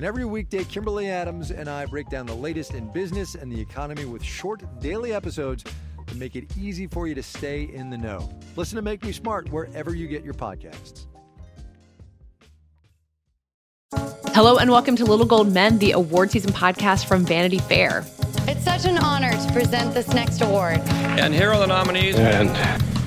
And every weekday, Kimberly Adams and I break down the latest in business and the economy with short daily episodes to make it easy for you to stay in the know. Listen to Make Me Smart wherever you get your podcasts. Hello and welcome to Little Gold Men, the award season podcast from Vanity Fair. It's such an honor to present this next award. And here are the nominees. And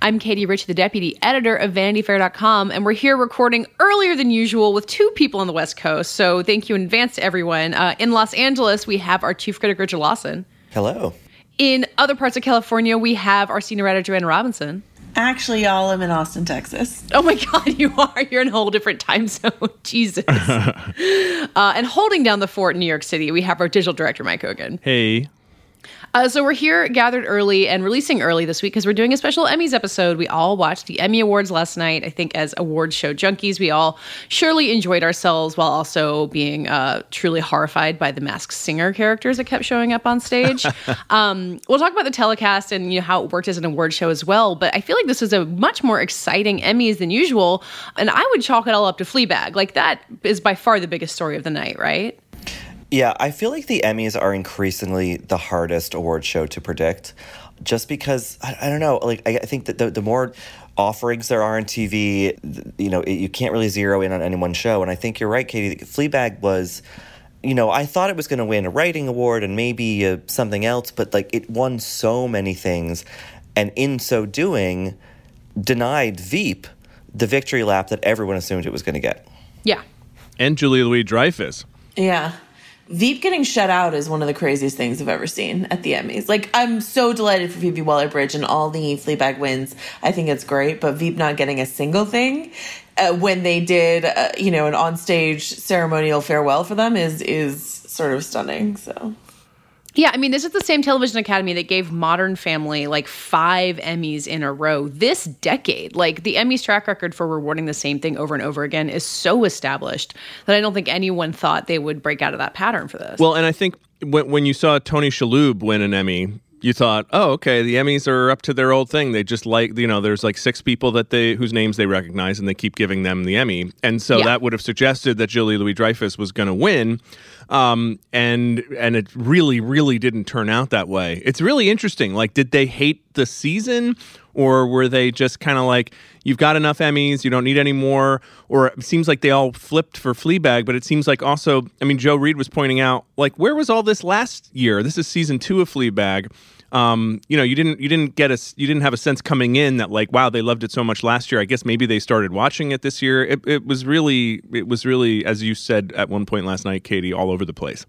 I'm Katie Rich, the deputy editor of VanityFair.com, and we're here recording earlier than usual with two people on the West Coast. So thank you in advance to everyone. Uh, in Los Angeles, we have our chief critic, Richard Lawson. Hello. In other parts of California, we have our senior writer, Joanna Robinson. Actually, y'all, I'm in Austin, Texas. Oh my God, you are. You're in a whole different time zone. Jesus. uh, and holding down the fort in New York City, we have our digital director, Mike Hogan. Hey. Uh, so we're here gathered early and releasing early this week because we're doing a special Emmys episode. We all watched the Emmy Awards last night. I think as awards show junkies, we all surely enjoyed ourselves while also being uh, truly horrified by the Masked Singer characters that kept showing up on stage. um, we'll talk about the telecast and you know how it worked as an award show as well. But I feel like this was a much more exciting Emmys than usual, and I would chalk it all up to Fleabag. Like that is by far the biggest story of the night, right? Yeah, I feel like the Emmys are increasingly the hardest award show to predict just because, I, I don't know, like, I, I think that the, the more offerings there are on TV, you know, it, you can't really zero in on any one show. And I think you're right, Katie. Fleabag was you know, I thought it was going to win a writing award and maybe uh, something else, but like it won so many things, and in so doing, denied Veep the victory lap that everyone assumed it was going to get. Yeah, and Julia Louis Dreyfus. Yeah, Veep getting shut out is one of the craziest things I've ever seen at the Emmys. Like, I'm so delighted for Phoebe Waller Bridge and all the Fleabag wins. I think it's great, but Veep not getting a single thing uh, when they did, uh, you know, an onstage ceremonial farewell for them is is sort of stunning. So. Yeah, I mean, this is the same television academy that gave Modern Family like five Emmys in a row this decade. Like the Emmys track record for rewarding the same thing over and over again is so established that I don't think anyone thought they would break out of that pattern for this. Well, and I think when, when you saw Tony Shalhoub win an Emmy, you thought, oh, okay, the Emmys are up to their old thing. They just like, you know, there's like six people that they whose names they recognize, and they keep giving them the Emmy, and so yeah. that would have suggested that Julie Louis Dreyfus was going to win. Um, and and it really, really didn't turn out that way. It's really interesting. Like, did they hate the season, or were they just kind of like, you've got enough Emmys, you don't need any more? Or it seems like they all flipped for Fleabag, but it seems like also, I mean, Joe Reed was pointing out, like, where was all this last year? This is season two of Fleabag um, you know, you didn't you didn't get a you didn't have a sense coming in that like, wow, they loved it so much last year. I guess maybe they started watching it this year. It, it was really it was really, as you said at one point last night, Katie, all over the place.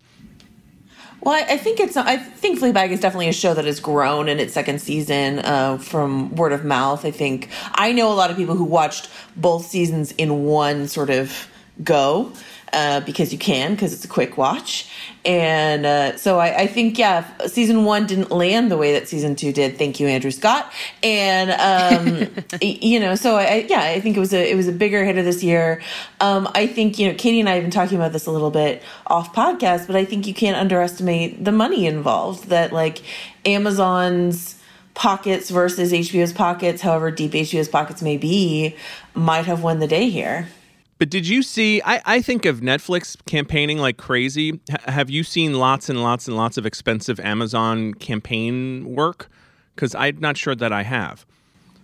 Well, I, think it's. I think Fleabag is definitely a show that has grown in its second season uh, from word of mouth. I think I know a lot of people who watched both seasons in one sort of go uh, because you can because it's a quick watch. And uh, so I, I, think yeah season one didn't land the way that season two did. Thank you andrew scott. And um, you know so I, yeah i think it was a it was a bigger hit of this year. Um, i think you know katie and i have been talking about this a little bit off podcast but i think you can't underestimate the money involved that like amazon's pockets versus HBO's pockets, however deep HBO's pockets may be, might have won the day here. But did you see? I, I think of Netflix campaigning like crazy. H- have you seen lots and lots and lots of expensive Amazon campaign work? Because I'm not sure that I have.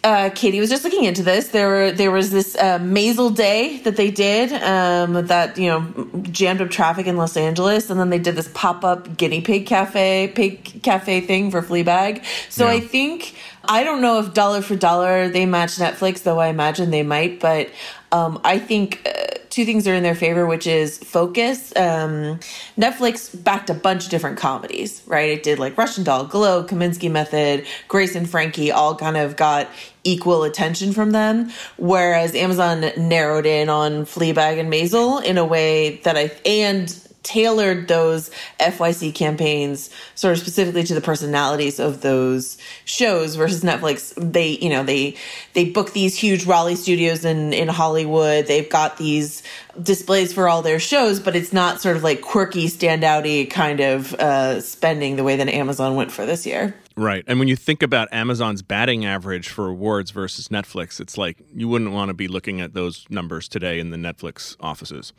Uh, Katie was just looking into this. There, there was this uh, Maisel Day that they did um, that you know jammed up traffic in Los Angeles, and then they did this pop up guinea pig cafe, pig cafe thing for Fleabag. So Yeah. I think I don't know if dollar for dollar they match Netflix, though I imagine they might. But um, I think uh, two things are in their favor, which is focus. Um, Netflix backed a bunch of different comedies, right? It did like Russian Doll, Glow, Kominsky Method, Grace and Frankie, all kind of got equal attention from them. Whereas Amazon narrowed in on Fleabag and Maisel in a way that I and tailored those FYC campaigns sort of specifically to the personalities of those shows versus Netflix they you know they they book these huge Raleigh studios in in Hollywood they've got these displays for all their shows but it's not sort of like quirky standouty kind of uh spending the way that Amazon went for this year Right. And when you think about Amazon's batting average for awards versus Netflix, it's like you wouldn't want to be looking at those numbers today in the Netflix offices.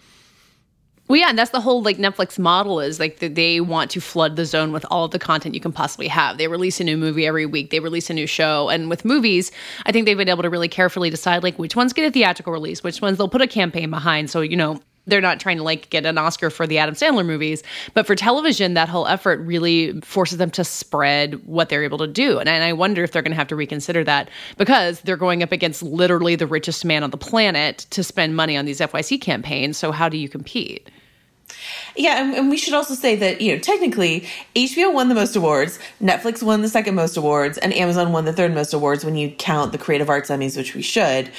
Well, yeah, and that's the whole like Netflix model is like that they want to flood the zone with all of the content you can possibly have. They release a new movie every week. They release a new show, and with movies, I think they've been able to really carefully decide like which ones get a theatrical release, which ones they'll put a campaign behind. So you know they're not trying to like get an Oscar for the Adam Sandler movies, but for television, that whole effort really forces them to spread what they're able to do. And, and I wonder if they're going to have to reconsider that because they're going up against literally the richest man on the planet to spend money on these FYC campaigns. So how do you compete? Yeah, and, and we should also say that, you know, technically, HBO won the most awards, Netflix won the second most awards, and Amazon won the third most awards when you count the Creative Arts Emmys, which we should.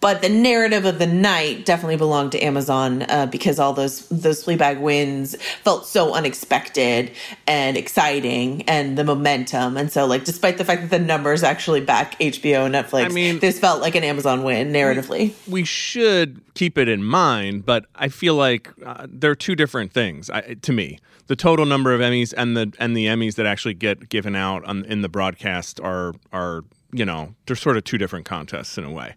But the narrative of the night definitely belonged to Amazon uh, because all those those Fleabag wins felt so unexpected and exciting, and the momentum. And so, like, despite the fact that the numbers actually back HBO and Netflix, I mean- this felt like an Amazon win narratively. We should keep it in mind, but I feel like uh, they're two different things I, to me. The total number of Emmys and the and the Emmys that actually get given out on, in the broadcast are are you know they're sort of two different contests in a way.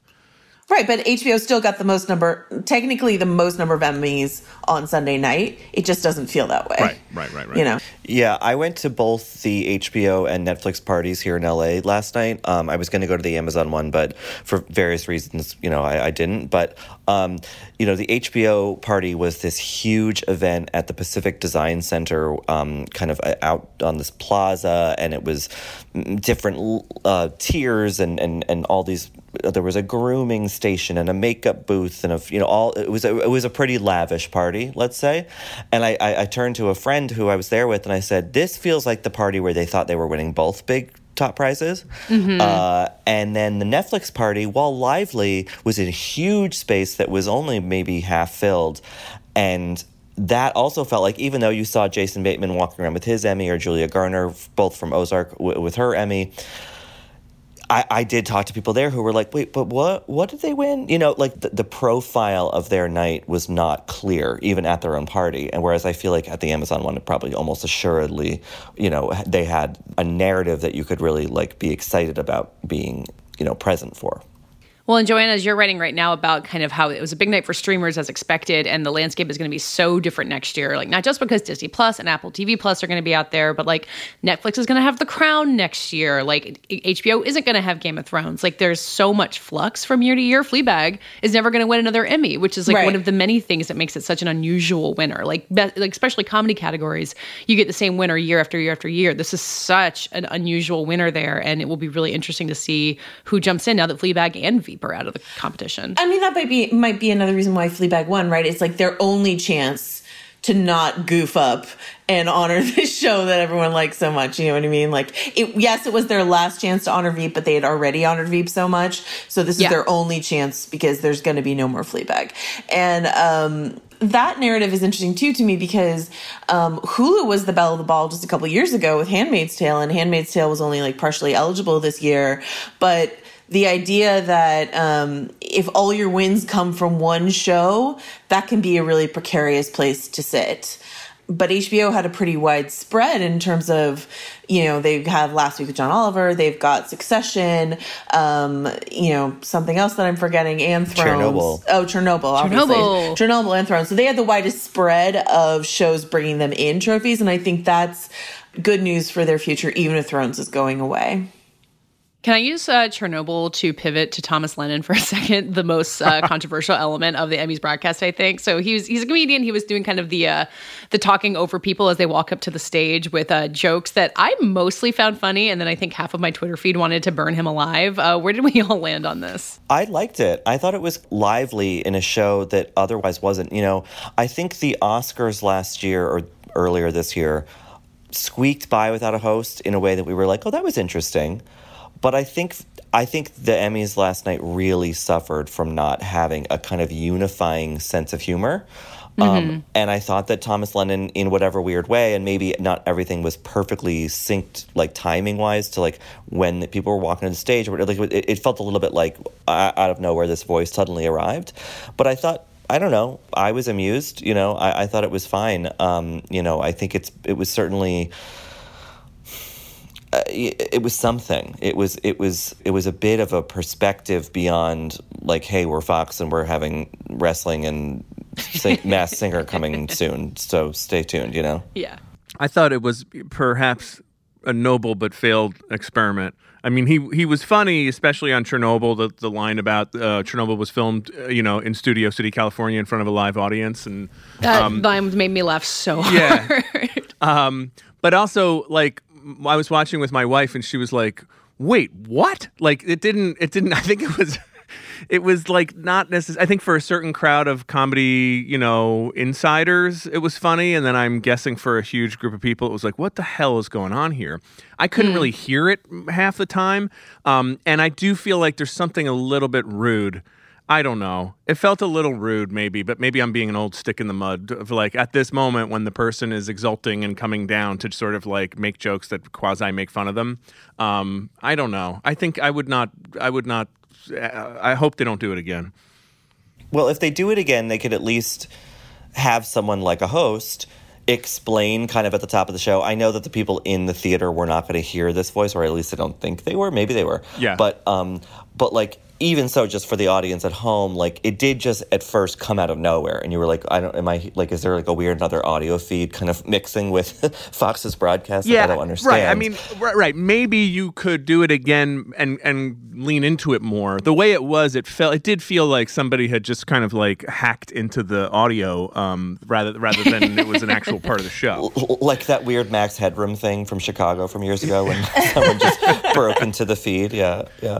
Right, but HBO still got the most number, technically the most number of Emmys on Sunday night. It just doesn't feel that way. Right, right, right, right. You know, Yeah, I went to both the HBO and Netflix parties here in LA last night. Um, I was going to go to the Amazon one, but for various reasons, you know, I, I didn't. But um, you know, the HBO party was this huge event at the Pacific Design Center, um, kind of uh, out on this plaza, and it was mm, different uh, tiers and and and all these. There was a grooming station and a makeup booth and a you know all it was a, it was a pretty lavish party, let's say. And I, I I turned to a friend who I was there with and I said, "This feels like the party where they thought they were winning both big." Top prizes, Mhm. uh, and then the Netflix party, while lively, was in a huge space that was only maybe half filled, and that also felt like even though you saw Jason Bateman walking around with his Emmy or Julia Garner, both from Ozark w- with her Emmy, I, I did talk to people there who were like, wait, but what what did they win? You know, like the, the profile of their night was not clear, even at their own party. And whereas I feel like at the Amazon one, it probably almost assuredly, you know, they had a narrative that you could really like be excited about being, you know, present for. Well, and Joanna, as you're writing right now about kind of how it was a big night for streamers as expected, and the landscape is going to be so different next year. Like, not just because Disney Plus and Apple TV Plus are going to be out there, but like Netflix is going to have The Crown next year. Like, HBO isn't going to have Game of Thrones. Like, there's so much flux from year to year. Fleabag is never going to win another Emmy, which is like Right. one of the many things that makes it such an unusual winner. Like, be- like especially comedy categories, you get the same winner year after year after year. This is such an unusual winner there, and it will be really interesting to see who jumps in now that Fleabag and Veep are out of the competition. I mean, that might be might be another reason why Fleabag won, right? It's like their only chance to not goof up and honor this show that everyone likes so much. You know what I mean? Like, it, yes, it was their last chance to honor Veep, but they had already honored Veep so much. So this is Yeah. their only chance because there's going to be no more Fleabag. And um, that narrative is interesting too to me because um, Hulu was the belle of the ball just a couple years ago with Handmaid's Tale, and Handmaid's Tale was only like partially eligible this year, but the idea that um, if all your wins come from one show, that can be a really precarious place to sit. but HBO had a pretty wide spread in terms of, you know, they have Last Week with John Oliver, they've got Succession, um, you know, something else that I'm forgetting, and Thrones. Chernobyl. Oh, Chernobyl, obviously. Chernobyl. Chernobyl and Thrones. So they had the widest spread of shows bringing them in trophies, and I think that's good news for their future, even if Thrones is going away. Can I use uh, Chernobyl to pivot to Thomas Lennon for a second? The most uh, controversial element of the Emmys broadcast, I think. So he was he's a comedian. He was doing kind of the uh, the talking over people as they walk up to the stage with uh, jokes that I mostly found funny, and then I think half of my Twitter feed wanted to burn him alive. Uh, where did we all land on this? I liked it. I thought it was lively in a show that otherwise wasn't. You know, I think the Oscars last year or earlier this year squeaked by without a host in a way that we were like, oh, that was interesting. But I think I think the Emmys last night really suffered from not having a kind of unifying sense of humor. Um, and I thought that Thomas Lennon, in whatever weird way, and maybe not everything was perfectly synced, like timing wise, to like when people were walking on the stage. Or like it, it felt a little bit like uh, out of nowhere, this voice suddenly arrived. But I thought, I don't know, I was amused. You know, I, I thought it was fine. Um, you know, I think it's it was certainly uh, it, it was something. It was it was it was a bit of a perspective beyond like, hey, we're Fox and we're having wrestling and sing, Masked Singer coming soon. So stay tuned. You know. Yeah. I thought it was perhaps a noble but failed experiment. I mean, he he was funny, especially on Chernobyl. The the line about uh, Chernobyl was filmed, uh, you know, in Studio City, California, in front of a live audience, and That um, line made me laugh so Yeah. hard. um, but also like m- I was watching with my wife, and she was like, "Wait, what?" Like it didn't. It didn't. I think it was. It was like not necessary. I think for a certain crowd of comedy, you know, insiders, it was funny. And then I'm guessing for a huge group of people, it was like, what the hell is going on here? I couldn't really hear it half the time. Um, and I do feel like there's something a little bit rude. I don't know. It felt a little rude, maybe, but maybe I'm being an old stick in the mud of like at this moment when the person is exulting and coming down to sort of like make jokes that quasi make fun of them. Um, I don't know. I think I would not. I would not. I hope they don't do it again. Well, if they do it again, they could at least have someone like a host explain kind of at the top of the show. I know that the people in the theater were not going to hear this voice, or at least I don't think they were. Maybe they were. Yeah. But um, but like even so, just for the audience at home, like it did just at first come out of nowhere, and you were like, I don't. Am I like? Is there like a weird another audio feed kind of mixing with Fox's broadcast? that I don't understand. Right. I mean, right, right. Maybe you could do it again and and lean into it more. The way it was, it felt it did feel like somebody had just kind of like hacked into the audio um, rather rather than it was an actual part of the show. L- like that weird Max Headroom thing from Chicago from years ago when someone just broke into the feed. Yeah, yeah.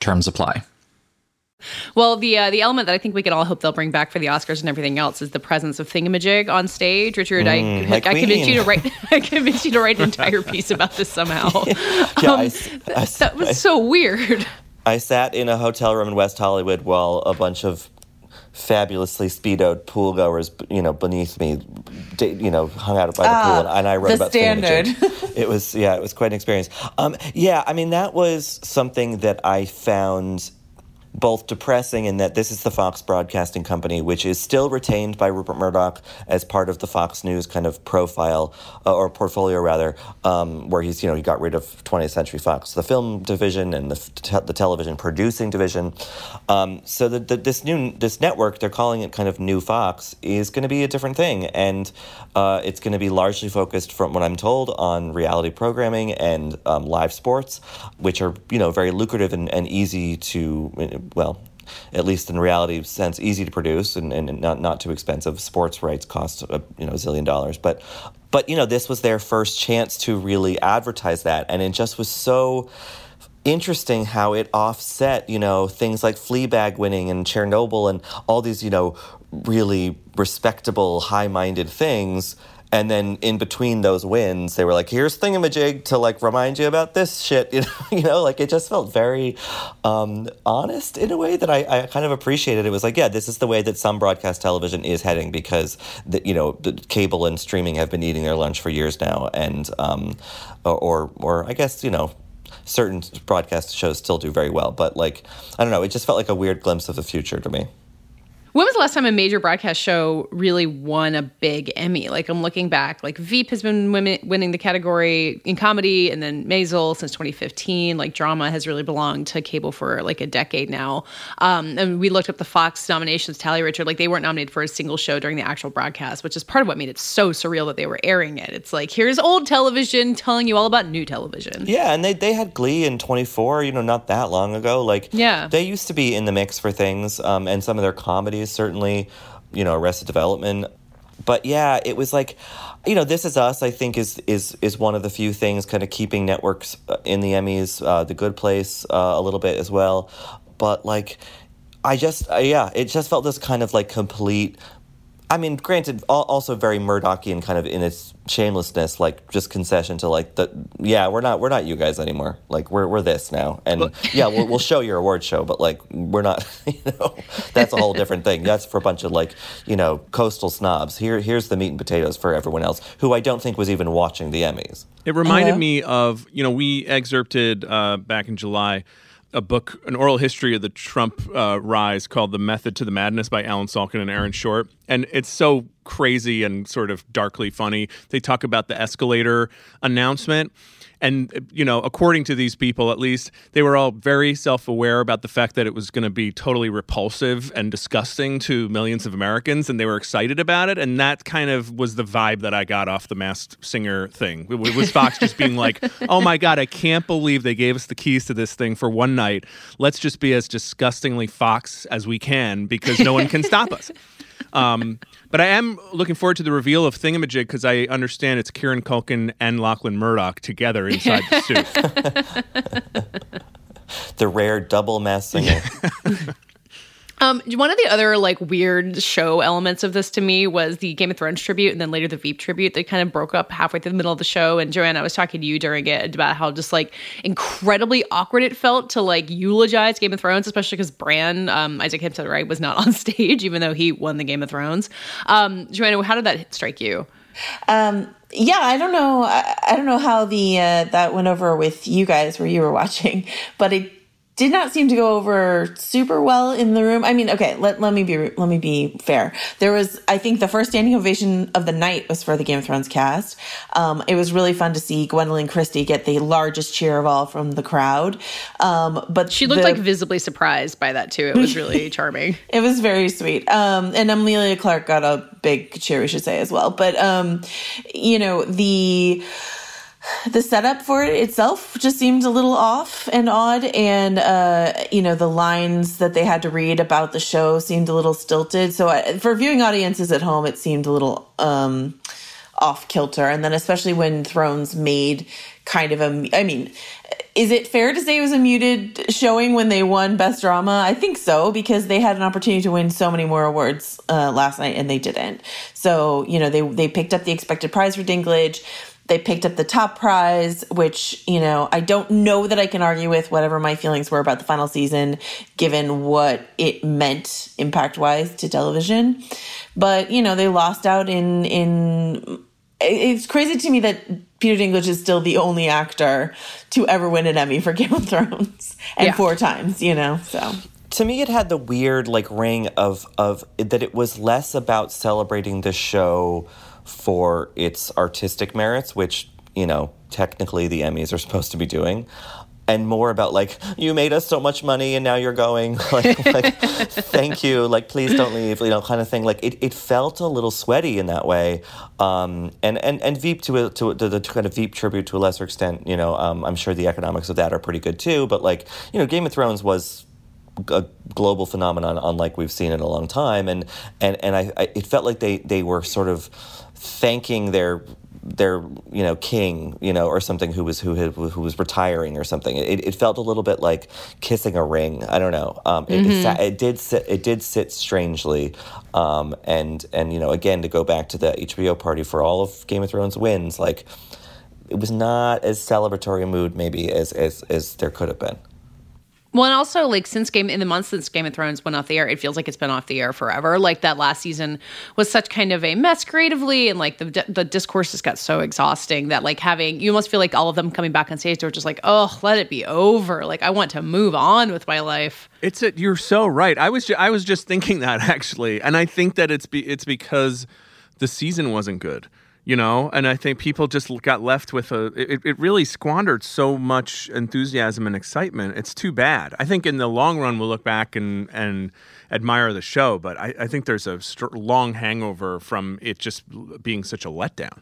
Terms apply. Well, the uh, the element that I think we can all hope they'll bring back for the Oscars and everything else is the presence of Thingamajig on stage. Richard, Mm, I, my I convinced you to write I convinced you to write an entire piece about this somehow. Yeah, Um, I- I- that was I- so weird. I sat in a hotel room in West Hollywood while a bunch of fabulously speedoed pool goers, you know, beneath me, you know, hung out by the Ah, pool, and, and I wrote the about standard. it was yeah, it was quite an experience. Um, yeah, I mean that was something that I found both depressing in that this is the Fox Broadcasting Company, which is still retained by Rupert Murdoch as part of the Fox News kind of profile uh, or portfolio, rather, um, where he's you know he got rid of 20th Century Fox, the film division and the te- the television producing division. Um, so the, the, this new this network, they're calling it kind of New Fox, is going to be a different thing, and uh, it's going to be largely focused, from what I'm told, on reality programming and um, live sports, which are you know very lucrative and, and easy to well, at least in reality sense, easy to produce and, and not not too expensive. Sports rights cost a, you know zillion dollars, but but you know this was their first chance to really advertise that, and it just was so interesting how it offset you know things like Fleabag winning and Chernobyl and all these you know really respectable, high-minded things. And then in between those wins, they were like, "Here's thingamajig to like remind you about this shit." You know, you know, like it just felt very um, honest in a way that I, I kind of appreciated. It was like, yeah, this is the way that some broadcast television is heading because the, you know the cable and streaming have been eating their lunch for years now, and um, or or I guess you know certain broadcast shows still do very well, but like I don't know, it just felt like a weird glimpse of the future to me. When was the last time a major broadcast show really won a big Emmy? Like I'm looking back, like Veep has been win- winning the category in comedy, and then Maisel since 2015. Like drama has really belonged to cable for like a decade now. Um, and we looked up the Fox nominations tally, Richard. Like they weren't nominated for a single show during the actual broadcast, which is part of what made it so surreal that they were airing it. It's like here's old television telling you all about new television. Yeah, and they, they had Glee in 24, you know, not that long ago. Like, Yeah. they used to be in the mix for things, um, and some of their comedies certainly, you know, Arrested Development. But yeah, it was like, you know, This Is Us. I think is is is one of the few things kind of keeping networks uh, in the Emmys. Uh, the Good Place uh, a little bit as well, but like, I just uh, yeah, it just felt this kind of like complete. I mean, granted, also very Murdochian kind of in its shamelessness, like just concession to like the yeah, we're not we're not you guys anymore. Like we're we're this now, and yeah, we'll, we'll show your award show, but like we're not. You know, that's a whole different thing. That's for a bunch of like you know coastal snobs. Here here's the meat and potatoes for everyone else who I don't think was even watching the Emmys. It reminded Uh-huh. me of, you know, we excerpted uh, back in July a book, an oral history of the Trump uh, rise called The Method to the Madness by Allen Salkin and Aaron Short. And it's so crazy and sort of darkly funny. They talk about the escalator announcement. And, you know, according to these people, at least, they were all very self aware about the fact that it was going to be totally repulsive and disgusting to millions of Americans. And they were excited about it. And that kind of was the vibe that I got off the masked singer thing. It was Fox just being like, oh my God, I can't believe they gave us the keys to this thing for one night. Let's just be as disgustingly Fox as we can because no one can stop us. Um, but I am looking forward to the reveal of Thingamajig because I understand it's Kieran Culkin and Lachlan Murdoch together inside the suit. The rare double masked singer. Um, one of the other like weird show elements of this to me was the Game of Thrones tribute and then later the Veep tribute. They kind of broke up halfway through the middle of the show. And Joanne, I was talking to you during it about how just like incredibly awkward it felt to like eulogize Game of Thrones, especially because Bran, um, Isaac Hempstead, right, was not on stage, even though he won the Game of Thrones. Um, Joanna, how did that strike you? Um, yeah, I don't know. I, I don't know how the uh, that went over with you guys where you were watching, but it did not seem to go over super well in the room. I mean, okay, let, let me be let me be fair. There was, I think, the first standing ovation of the night was for the Game of Thrones cast. Um, it was really fun to see Gwendoline Christie get the largest cheer of all from the crowd. Um, but She looked the- like visibly surprised by that too. It was really charming. it was very sweet. Um, and Emilia Clarke got a big cheer, we should say as well. But um, you know the the setup for it itself just seemed a little off and odd, and uh, you know the lines that they had to read about the show seemed a little stilted. So uh, for viewing audiences at home, it seemed a little um, off kilter. And then especially when Thrones made kind of a, I mean. Is it fair to say it was a muted showing when they won Best Drama? I think so because they had an opportunity to win so many more awards uh, last night and they didn't. So you know they they picked up the expected prize for Dinklage. They picked up the top prize, which, you know, I don't know that I can argue with whatever my feelings were about the final season, given what it meant impact wise to television. But, you know, they lost out in, in, it's crazy to me that Peter Dinklage is still the only actor to ever win an Emmy for Game of Thrones and Yeah. four times, you know, so. to me it had the weird like ring of of that it was less about celebrating the show for its artistic merits which you know technically the emmys are supposed to be doing and more about like you made us so much money and now you're going like, like thank you like please don't leave you know kind of thing. Like it, it felt a little sweaty in that way um, and and and veep to a, to, to the kind of veep tribute to a lesser extent you know um, i'm sure the economics of that are pretty good too but like you know game of thrones was a global phenomenon unlike we've seen in a long time and and and I, I it felt like they they were sort of thanking their their you know king you know or something who was who had, who was retiring or something. It, it felt a little bit like kissing a ring. I don't know. Um, it, it, Mhm. sa- it did sit it did sit strangely um, and and you know again to go back to the hbo party for all of game of thrones wins like it was not as celebratory a mood maybe as as, as there could have been Well, and also like since Game in the months since Game of Thrones went off the air, it feels like it's been off the air forever. Like that last season was such kind of a mess creatively, and like the the discourse got so exhausting that like having you almost feel like all of them coming back on stage, they're just like, oh, let it be over. Like I want to move on with my life. It's a, you're so right. I was ju- I was just thinking that actually, and I think that it's be, it's because the season wasn't good, you know, and I think people just got left with a. It, it really squandered so much enthusiasm and excitement. It's too bad. I think in the long run we'll look back and and admire the show, but I, I think there's a long hangover from it just being such a letdown.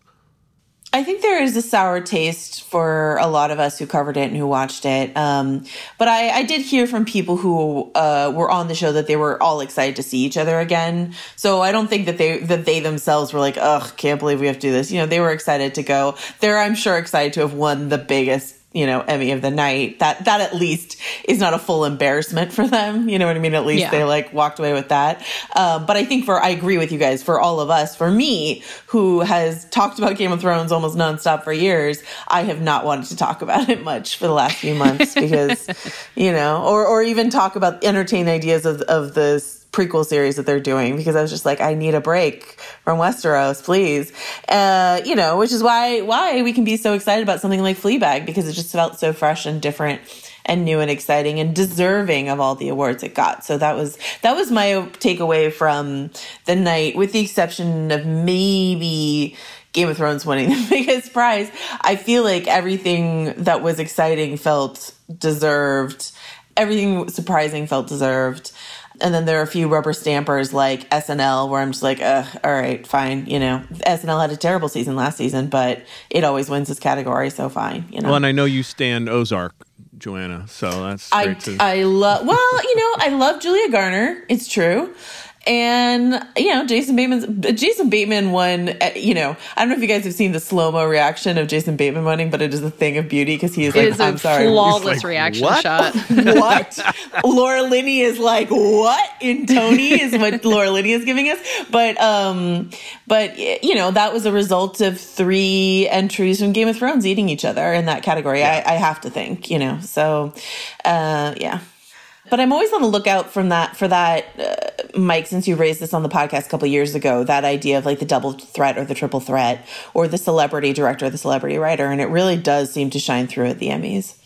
I think there is a sour taste for a lot of us who covered it and who watched it. Um, but I, I did hear from people who uh, were on the show that they were all excited to see each other again. So I don't think that they that they themselves were like, "Ugh, can't believe we have to do this." You know, they were excited to go. They're, I'm sure, excited to have won the biggest you know Emmy of the night. That that at least is not a full embarrassment for them. You know what I mean? At least Yeah. they like walked away with that. Um, but I think for I agree with you guys. For all of us, for me, who has talked about Game of Thrones almost nonstop for years, I have not wanted to talk about it much for the last few months because you know, or or even talk about entertain ideas of of this prequel series that they're doing because I was just like, I need a break from Westeros, please. Uh, you know, which is why why we can be so excited about something like Fleabag because it just felt so fresh and different and new and exciting and deserving of all the awards it got. So that was that was my takeaway from the night, with the exception of maybe Game of Thrones winning the biggest prize. I feel like everything that was exciting felt deserved. Everything surprising felt deserved. And then there are a few rubber stampers like SNL where I'm just like, uh, all right, fine. You know, SNL had a terrible season last season, but it always wins this category, so fine. You know, Well, and I know you stand Ozark, Joanna, so that's I. I love. Well, you know, I love Julia Garner. It's true. And you know, Jason Bateman's Jason Bateman won. uh, You know, I don't know if you guys have seen the slow mo reaction of Jason Bateman winning, but it is a thing of beauty because he is It like, is a "I'm sorry, flawless reaction what? shot. what? Laura Linney is like, what in Tony is what Laura Linney is giving us. But, um, but, you know, that was a result of three entries from Game of Thrones eating each other in that category. I, I have to think, you know, so, uh, yeah. But I'm always on the lookout from that for that, uh, Mike. Since you raised this on the podcast a couple years ago, that idea of like the double threat or the triple threat, or the celebrity director, or the celebrity writer, and it really does seem to shine through at the Emmys.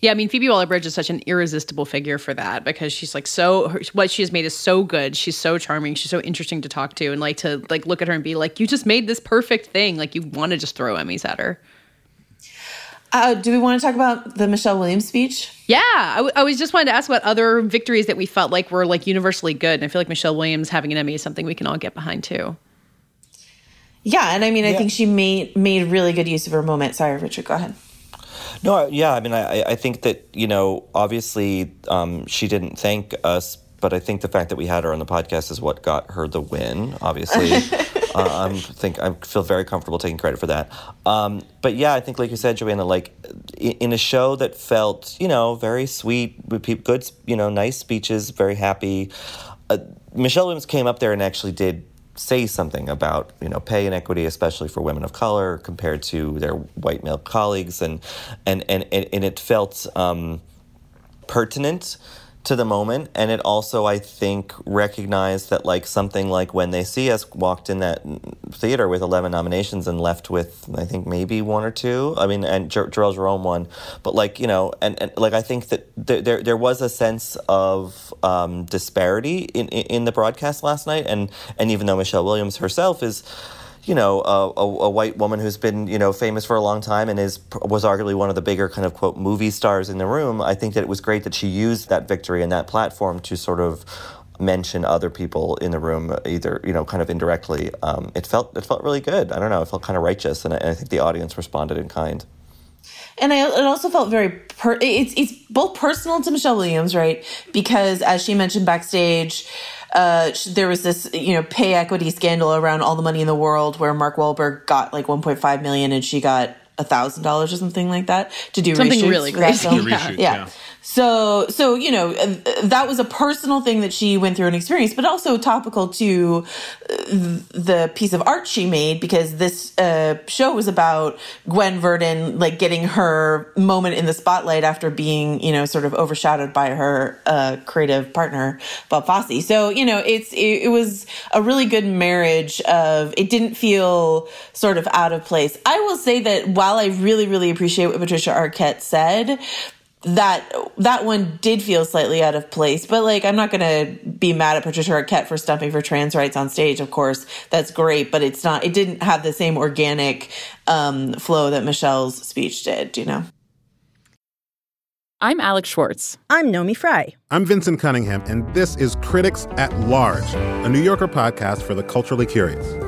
Yeah, I mean Phoebe Waller-Bridge is such an irresistible figure for that because she's like so her, what she has made is so good. She's so charming. She's so interesting to talk to and like to like look at her and be like, you just made this perfect thing. Like you want to just throw Emmys at her. Uh, do we want to talk about the Michelle Williams speech? Yeah, I, w- I was just wanted to ask about other victories that we felt like were like universally good, and I feel like Michelle Williams having an Emmy is something we can all get behind too. Yeah, and I mean, I think she made made really good use of her moment. Sorry, Richard, go ahead. No, yeah, I mean, I, I think that you know, obviously, um, she didn't thank us, but I think the fact that we had her on the podcast is what got her the win. Obviously, uh, I think I feel very comfortable taking credit for that. Um, but yeah, I think, like you said, Joanna, like in, a show that felt, you know, very sweet, good, you know, nice speeches, very happy. Uh, Michelle Williams came up there and actually did say something about you know pay inequity, especially for women of color compared to their white male colleagues, and and and and it felt um, pertinent to the moment. And it also i think recognized that like something like when they see us walked in that theater with 11 nominations and left with i think maybe one or two. I mean and Jer- Jharrel Jerome won. But like you know and, and like i think that there, there, there was a sense of um, disparity in, in the broadcast last night. And and even though michelle williams herself is you know, a, a, a, white woman who's been, you know, famous for a long time and is was arguably one of the bigger kind of quote movie stars in the room. I think that it was great that she used that victory and that platform to sort of mention other people in the room, either you know, kind of indirectly. Um, it felt it felt really good. I don't know. It felt kind of righteous, and I, and I think the audience responded in kind. And I, it also felt very per- it's it's both personal to Michelle Williams, right? Because as she mentioned backstage uh, there was this, you know, pay equity scandal around all the money in the world where Mark Wahlberg got like 1.5 million and she got a thousand dollars or something like that to do something really crazy. Yeah. yeah. yeah. So, so you know, uh, that was a personal thing that she went through and experienced, but also topical to uh, the piece of art she made because this uh, show was about Gwen Verdon like getting her moment in the spotlight after being, you know, sort of overshadowed by her uh, creative partner Bob Fosse. So, you know, it's it, it was a really good marriage of it didn't feel sort of out of place. I will say that while I really, really appreciate what Patricia Arquette said, that that one did feel slightly out of place. But like, I'm not gonna be mad at Patricia Arquette for stumping for trans rights on stage. Of course, that's great, but it's not. It didn't have the same organic um, flow that Michelle's speech did. You know. I'm Alex Schwartz. I'm Naomi Fry. I'm Vinson Cunningham, and this is Critics at Large, a New Yorker podcast for the culturally curious.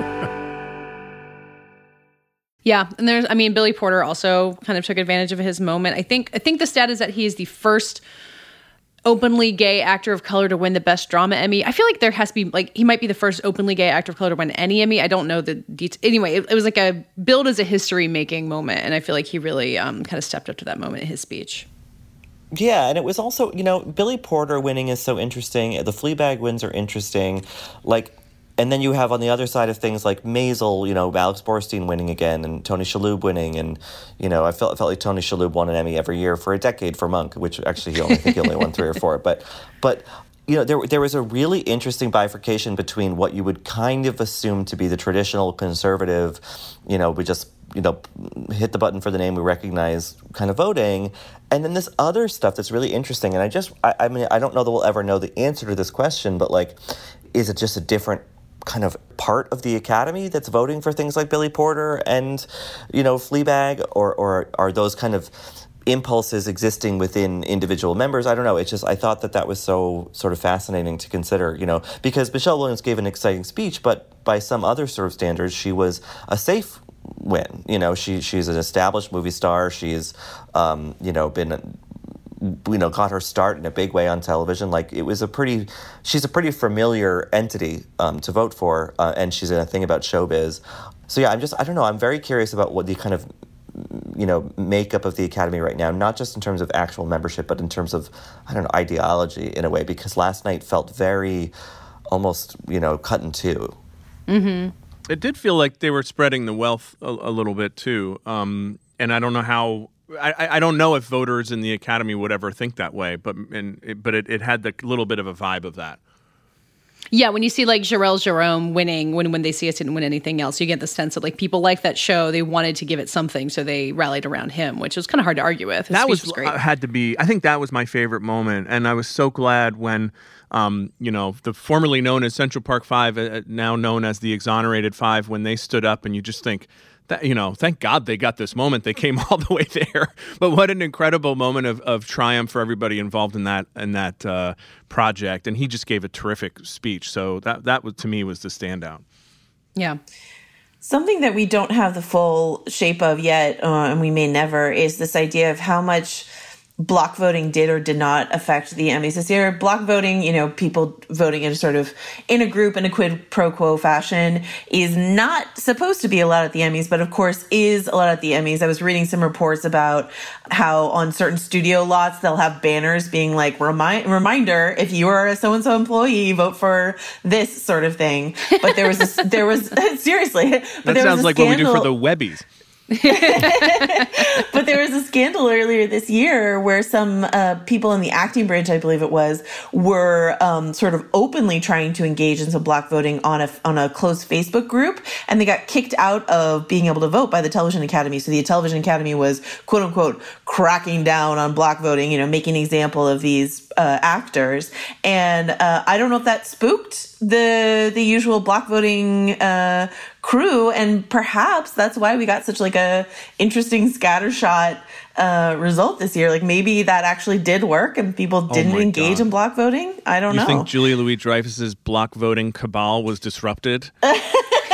Yeah, and there's I mean Billy Porter also kind of took advantage of his moment. I think I think the stat is that he is the first openly gay actor of color to win the best drama Emmy. I feel like there has to be like he might be the first openly gay actor of color to win any Emmy. I don't know the details. Anyway, it, it, was like a build as a history making moment, and I feel like he really um, kind of stepped up to that moment in his speech. Yeah, and it was also, you know, Billy Porter winning is so interesting. The Fleabag wins are interesting. Like and then you have on the other side of things like Maisel, you know, Alex Borstein winning again, and Tony Shalhoub winning, and you know, I felt felt like Tony Shalhoub won an Emmy every year for a decade for Monk, which actually he only I think he only won three or four, but but you know, there there was a really interesting bifurcation between what you would kind of assume to be the traditional conservative, you know, we just you know hit the button for the name we recognize kind of voting. And then this other stuff that's really interesting and i just I, I mean i don't know that we'll ever know the answer to this question but like is it just a different kind of part of the academy that's voting for things like Billy Porter and you know Fleabag or or are those kind of impulses existing within individual members? I don't know. It's just I thought that that was so sort of fascinating to consider you know because Michelle Williams gave an exciting speech but by some other sort of standards she was a safe win. You know she she's an established movie star. She's um, you know been you know got her start in a big way on television. Like it was a pretty she's a pretty familiar entity um, to vote for uh, and she's in a thing about showbiz. So yeah i'm just i don't know i'm very curious about what the kind of you know makeup of the academy right now not just in terms of actual membership but in terms of i don't know ideology in a way because last night felt very almost you know cut in 2 mm-hmm. it did feel like they were spreading the wealth a, a little bit too. Um, and i don't know how I, I don't know if voters in the academy would ever think that way, but and but it, it had the little bit of a vibe of that. Yeah, when you see like Jharrel Jerome winning, when when they see us didn't win anything else, you get the sense that like people like that show. They wanted to give it something, so they rallied around him, which was kind of hard to argue with. His that was, was great. uh, had to be. I think that was my favorite moment, and I was so glad when. Um, you know, the formerly known as Central Park Five, uh, now known as the Exonerated Five, when they stood up, and you just think, that, you know, thank God they got this moment. They came all the way there. But what an incredible moment of, of triumph for everybody involved in that in that uh, project. And he just gave a terrific speech. So that that was to me was the standout. Yeah. Something that we don't have the full shape of yet, uh, and we may never, is this idea of how much block voting did or did not affect the Emmys this year. Block voting, you know, people voting in a sort of in a group in a quid pro quo fashion is not supposed to be allowed at the Emmys, but of course is allowed at the Emmys. I was reading some reports about how on certain studio lots they'll have banners being like remind reminder if you are a so and so employee vote for this sort of thing. But there was this, there was seriously but that there sounds a like what we do for the Webbies. but there was a scandal earlier this year where some uh, people in the acting branch, I believe it was, were um, sort of openly trying to engage in some block voting on a on a closed Facebook group, and they got kicked out of being able to vote by the Television Academy. So the Television Academy was quote unquote cracking down on block voting, you know, making an example of these uh, actors. And uh, I don't know if that spooked the the usual block voting uh, crew, and perhaps that's why we got such like a interesting scattershot uh, result this year. Like maybe that actually did work, and people didn't Oh engage God. in block voting. I don't you know. You think Julia Louis Dreyfus's block voting cabal was disrupted?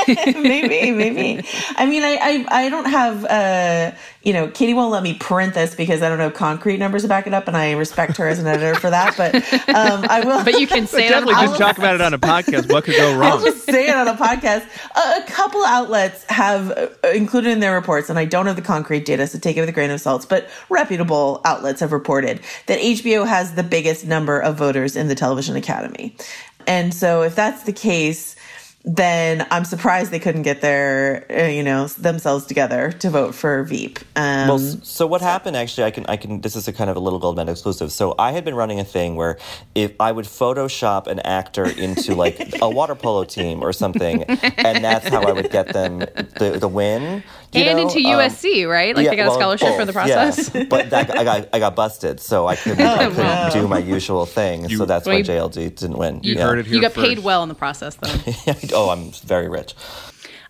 maybe, maybe. I mean, I, I, I don't have, uh, you know, Katie won't let me print this because I don't have concrete numbers to back it up, and I respect her as an editor for that. But um, I will. But you can say it Definitely just talk about it on a podcast. What could go I'll wrong? just say it on a podcast. A, a couple outlets have uh, included in their reports, and I don't have the concrete data, so take it with a grain of salt, but reputable outlets have reported that HBO has the biggest number of voters in the Television Academy. And so if that's the case, then I'm surprised they couldn't get their, uh, you know, themselves together to vote for Veep. Um, well, so what happened actually? I can, I can. This is a kind of a little Gold Men exclusive. So I had been running a thing where if I would Photoshop an actor into like a water polo team or something, and that's how I would get them the, the win. You and know? into Um, USC, right? Like yeah, they got a well, scholarship for the process. yeah. but that, I got I got busted, so I couldn't, I Oh, couldn't wow. do my usual thing. so that's Well, why you- JLD didn't win. You, yeah. you got paid well in the process, though. oh, I'm very rich.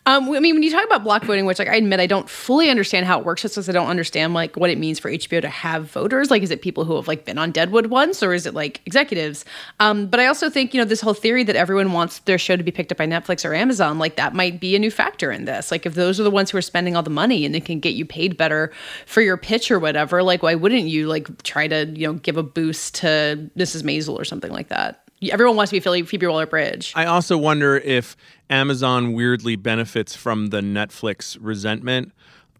Um, I mean, when you talk about block voting, which like I admit I don't fully understand how it works, just because I don't understand like what it means for HBO to have voters. Like, is it people who have like been on Deadwood once, or is it like executives? Um, but I also think you know this whole theory that everyone wants their show to be picked up by Netflix or Amazon, like that might be a new factor in this. Like, if those are the ones who are spending all the money and they can get you paid better for your pitch or whatever, like why wouldn't you like try to you know give a boost to Mrs. Maisel or something like that? Everyone wants to be Philly, Phoebe Waller-Bridge. I also wonder if Amazon weirdly benefits from the Netflix resentment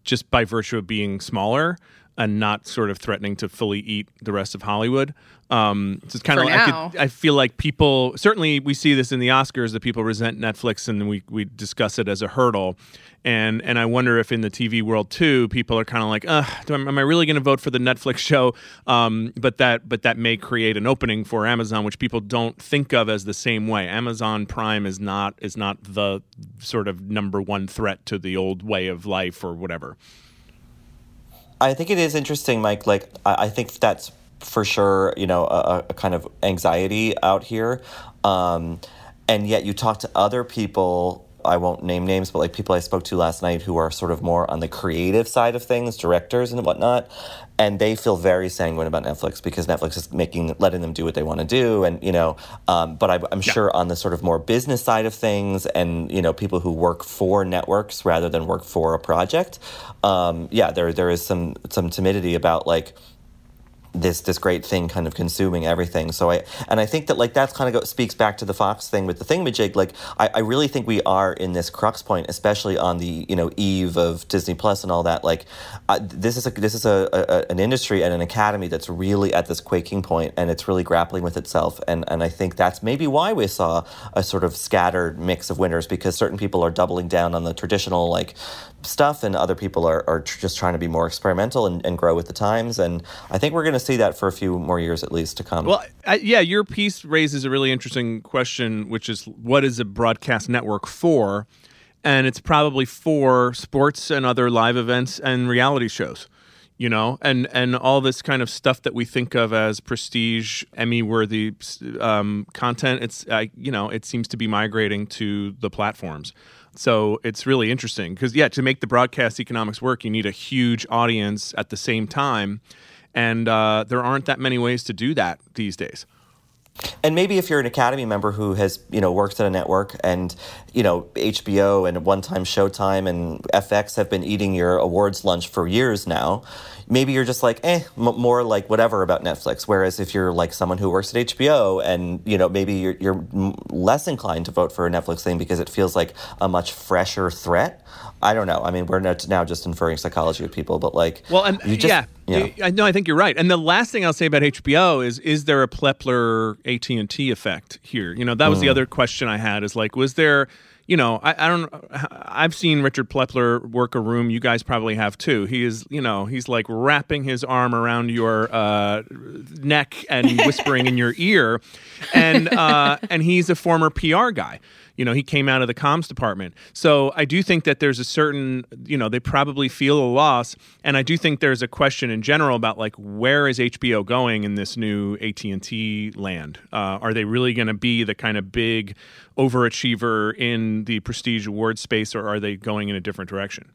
just by virtue of being smaller and not sort of threatening to fully eat the rest of Hollywood. Um, so it's kind of For I, could, I feel like people certainly we see this in the Oscars that people resent Netflix and we we discuss it as a hurdle. And and I wonder if in the TV world too, people are kind of like, uh, am I really going to vote for the Netflix show? Um, but that but that may create an opening for Amazon, which people don't think of as the same way. Amazon Prime is not is not the sort of number one threat to the old way of life or whatever. I think it is interesting, Mike. Like, I, I think that's for sure, you know, a, a kind of anxiety out here. Um, and yet you talk to other people, I won't name names, but like people I spoke to last night who are sort of more on the creative side of things, directors and whatnot. And they feel very sanguine about Netflix because Netflix is making, letting them do what they want to do. And, you know, um, but I, I'm sure on the sort of more business side of things and, you know, people who work for networks rather than work for a project, um, yeah, there, there is some, some timidity about like, this this great thing kind of consuming everything. So I and I think that like that's kind of go, speaks back to the Fox thing with the thingamajig. Like I, I really think we are in this crux point, especially on the you know eve of Disney Plus and all that. Like uh, this is a this is a, a an industry and an academy that's really at this quaking point and it's really grappling with itself. And and I think that's maybe why we saw a sort of scattered mix of winners because certain people are doubling down on the traditional like stuff, and other people are, are tr- just trying to be more experimental and, and grow with the times. And I think we're going to see that for a few more years at least to come. Well, I, yeah, your piece raises a really interesting question, which is what is a broadcast network for? And it's probably for sports and other live events and reality shows you know and and all this kind of stuff that we think of as prestige emmy worthy um, content it's uh, you know it seems to be migrating to the platforms so it's really interesting because yeah to make the broadcast economics work you need a huge audience at the same time. And uh, there aren't that many ways to do that these days. And maybe if you're an Academy member who has, you know, worked at a network and, you know, HBO and one time Showtime and FX have been eating your awards lunch for years now, maybe you're just like, eh, m- more like whatever about Netflix. Whereas if you're like someone who works at HBO and, you know, maybe you're, you're less inclined to vote for a Netflix thing because it feels like a much fresher threat. I don't know. I mean, we're now just inferring psychology of people, but like, well, and just, yeah, yeah, I know. I think you're right. And the last thing I'll say about HBO is: is there a Plepler AT and T effect here? You know, that was mm. the other question I had. Is like, was there? You know, I, I don't. I've seen Richard Plepler work a room. You guys probably have too. He is, you know, he's like wrapping his arm around your uh, neck and whispering in your ear, and uh, and he's a former PR guy. You know, he came out of the comms department. So I do think that there's a certain, you know, they probably feel a loss. And I do think there's a question in general about like where is HBO going in this new AT and T land? Uh, are they really going to be the kind of big overachiever in the prestige award space, or are they going in a different direction?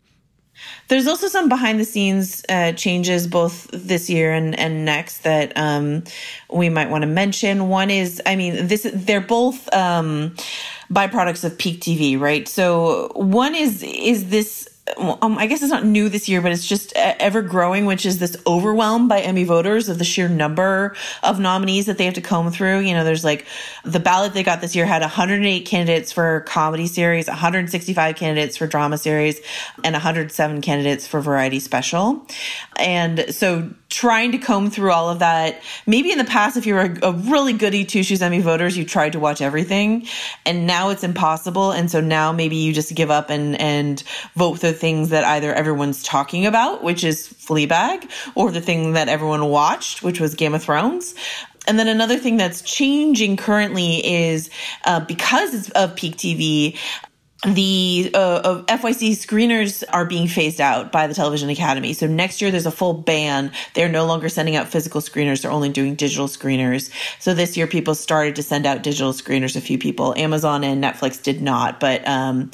There's also some behind the scenes uh, changes both this year and, and next that um, we might want to mention. One is, I mean, this they're both um, byproducts of peak TV, right? So one is is this um, I guess it's not new this year, but it's just ever growing, which is this overwhelm by Emmy voters of the sheer number of nominees that they have to comb through. You know, there's like the ballot they got this year had 108 candidates for comedy series, 165 candidates for drama series, and 107 candidates for variety special. And so trying to comb through all of that, maybe in the past, if you were a, really goody two shoes Emmy voters, you tried to watch everything, and now it's impossible. And so now maybe you just give up and and vote the things that either everyone's talking about, which is Fleabag, or the thing that everyone watched, which was Game of Thrones. And then another thing that's changing currently is uh, because of peak TV, the uh, FYC screeners are being phased out by the Television Academy. So next year there's a full ban. They're no longer sending out physical screeners. They're only doing digital screeners. So this year people started to send out digital screeners. A few people, Amazon and Netflix did not, but um,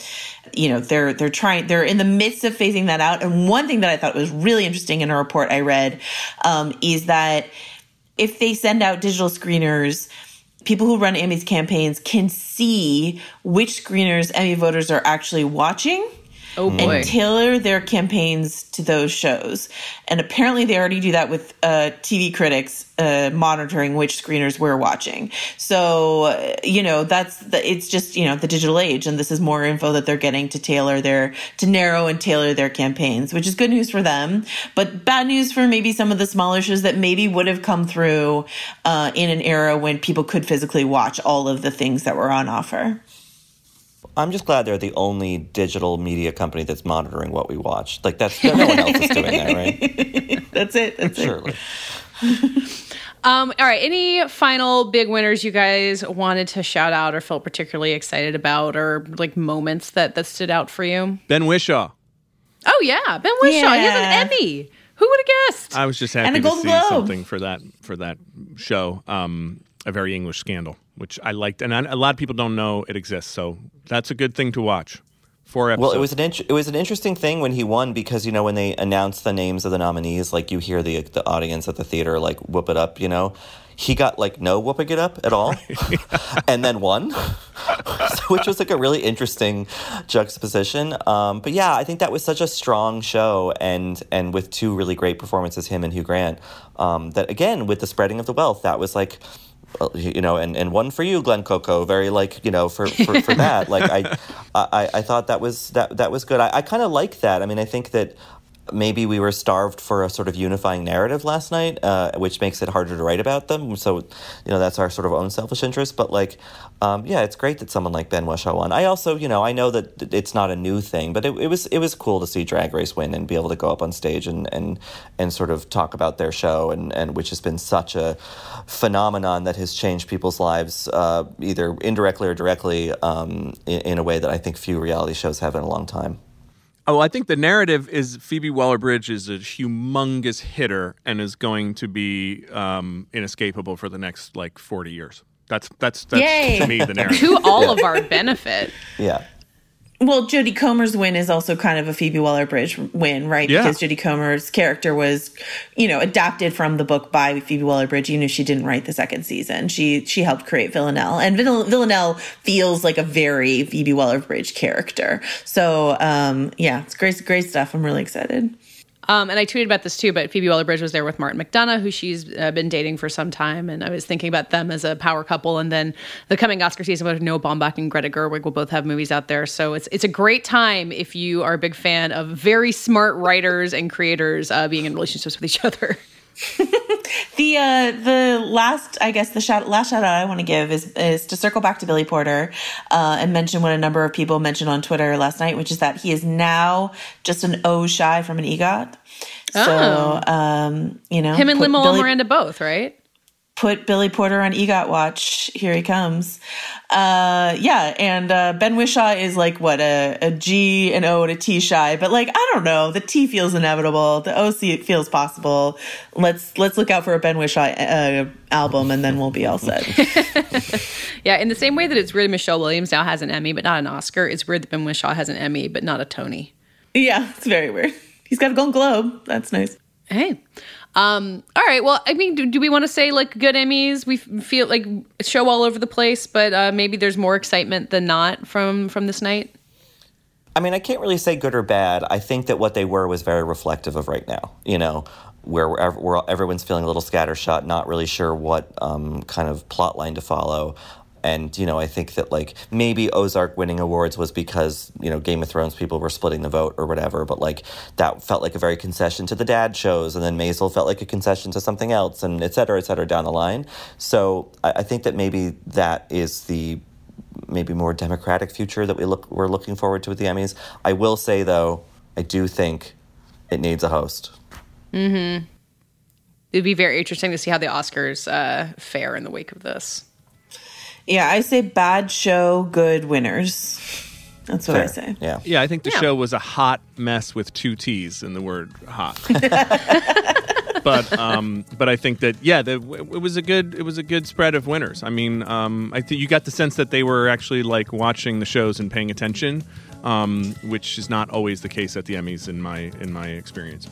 you know they're they're trying. They're in the midst of phasing that out. And one thing that I thought was really interesting in a report I read um, is that if they send out digital screeners people who run Emmys campaigns can see which screeners Emmy voters are actually watching. Oh boy. And tailor their campaigns to those shows. And apparently they already do that with uh, TV critics uh, monitoring which screeners we're watching. So, uh, you know, that's the, it's just, you know, the digital age. And this is more info that they're getting to tailor their, to narrow and tailor their campaigns, which is good news for them. But bad news for maybe some of the smaller shows that maybe would have come through uh, in an era when people could physically watch all of the things that were on offer. I'm just glad they're the only digital media company that's monitoring what we watch. Like that's no one else is doing that, right? that's it. That's Surely. it. Um, all right. Any final big winners you guys wanted to shout out or felt particularly excited about, or like moments that that stood out for you? Ben Whishaw. Oh yeah, Ben Whishaw. Yeah. He has an Emmy. Who would have guessed? I was just happy to see Globe. something for that for that show. Um, a very English scandal, which I liked, and a lot of people don't know it exists. So that's a good thing to watch. Four episodes. Well, it was an int- it was an interesting thing when he won because you know when they announced the names of the nominees, like you hear the the audience at the theater like whoop it up, you know. He got like no whooping it up at all, and then won, which was like a really interesting juxtaposition. Um, but yeah, I think that was such a strong show, and and with two really great performances, him and Hugh Grant. Um, that again, with the spreading of the wealth, that was like you know, and, and one for you, Glenn Coco. Very like you know for, for, for that. like I, I I thought that was that that was good. I, I kind of like that. I mean, I think that maybe we were starved for a sort of unifying narrative last night, uh, which makes it harder to write about them. So, you know, that's our sort of own selfish interest. But like, um, yeah, it's great that someone like Ben Whishaw won. I also, you know, I know that it's not a new thing, but it, it was it was cool to see Drag Race win and be able to go up on stage and and and sort of talk about their show and and which has been such a phenomenon that has changed people's lives uh, either indirectly or directly um, in, in a way that I think few reality shows have in a long time. Oh, I think the narrative is Phoebe Waller-Bridge is a humongous hitter and is going to be um, inescapable for the next like forty years. That's that's that's Yay. to me the narrative. to all Yeah. of our benefit. Yeah. Well, Jodie Comer's win is also kind of a Phoebe Waller-Bridge win, right? Yeah. Because Jodie Comer's character was, you know, adapted from the book by Phoebe Waller-Bridge. You if she didn't write the second season, she she helped create Villanelle, and Vill- Villanelle feels like a very Phoebe Waller-Bridge character. So, um, yeah, it's great, great stuff. I'm really excited. Um, and I tweeted about this too, but Phoebe Waller-Bridge was there with Martin McDonagh, who she's uh, been dating for some time, and I was thinking about them as a power couple. And then the coming Oscar season with Noah Baumbach and Greta Gerwig will both have movies out there, so it's it's a great time if you are a big fan of very smart writers and creators uh, being in relationships with each other. The uh, the last, I guess, the shout, last shout out I want to give is is to circle back to Billy Porter uh, and mention what a number of people mentioned on Twitter last night, which is that he is now just an O shy from an EGOT. So, um, you know, Oh. Him and put Lin Billy- Miranda both, right? Put Billy Porter on EGOT watch. Here he comes. Uh, yeah, and uh, Ben Whishaw is like what a, a G, an O, and a T shy, but like I don't know, the T feels inevitable, the O C feels possible. Let's let's look out for a Ben Whishaw uh, album, and then we'll be all set. Yeah, in the same way that it's weird Michelle Williams now has an Emmy but not an Oscar, it's weird that Ben Whishaw has an Emmy but not a Tony. yeah, it's very weird. He's got a Golden Globe. That's nice. Hey. Um, all right. Well, I mean, do, do we want to say like good Emmys? We feel like show all over the place, but uh, maybe there's more excitement than not from from this night. I mean, I can't really say good or bad. I think that what they were was very reflective of right now. You know, where, where, everyone's feeling a little scattershot, not really sure what um, kind of plot line to follow. And you know, I think that like maybe Ozark winning awards was because you know Game of Thrones people were splitting the vote or whatever. But like that felt like a very concession to the dad shows, and then Maisel felt like a concession to something else, and et cetera, et cetera, down the line. So I, I think that maybe that is the maybe more democratic future that we look we're looking forward to with the Emmys. I will say though, I do think it needs a host. Mm-hmm. It'd be very interesting to see how the Oscars uh, fare in the wake of this. Yeah, I say bad show, good winners. That's what I say. Yeah. Yeah, I think the Yeah. show was a hot mess with two T's in the word hot. but um, but I think that yeah, the, it was a good it was a good spread of winners. I mean, um, I think you got the sense that they were actually like watching the shows and paying attention, um, which is not always the case at the Emmys in my in my experience.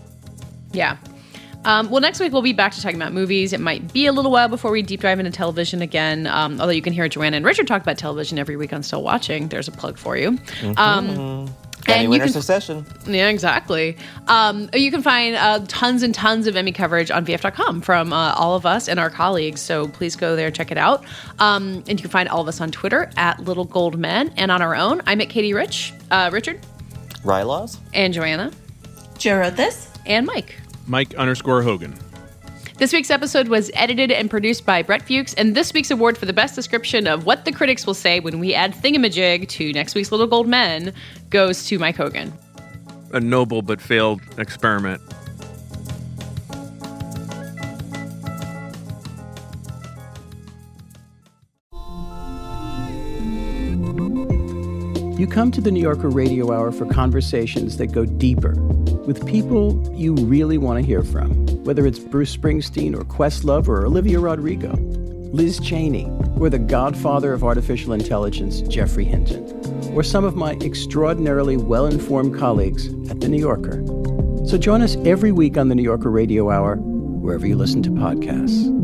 Yeah. Um, well, next week we'll be back to talking about movies. It might be a little while before we deep dive into television again. Um, although you can hear Joanna and Richard talk about television every week on Still Watching. There's a plug for you. Um, Any you winner can- succession. Yeah, exactly. Um, you can find uh, tons and tons of Emmy coverage on VF.com from uh, all of us and our colleagues. So please go there, check it out. Um, and you can find all of us on Twitter at Little Gold Men and on our own. I'm at Katie Rich, uh, Richard, rilaws. and Joanna, Joe wrote this, and Mike. Mike underscore Hogan. This week's episode was edited and produced by Brett Fuchs, and this week's award for the best description of what the critics will say when we add thingamajig to next week's Little Gold Men goes to Mike Hogan. A noble but failed experiment. You come to the New Yorker Radio Hour for conversations that go deeper with people you really want to hear from, whether it's Bruce Springsteen or Questlove or Olivia Rodrigo, Liz Cheney, or the godfather of artificial intelligence, Geoffrey Hinton, or some of my extraordinarily well informed colleagues at The New Yorker. So join us every week on the New Yorker Radio Hour, wherever you listen to podcasts.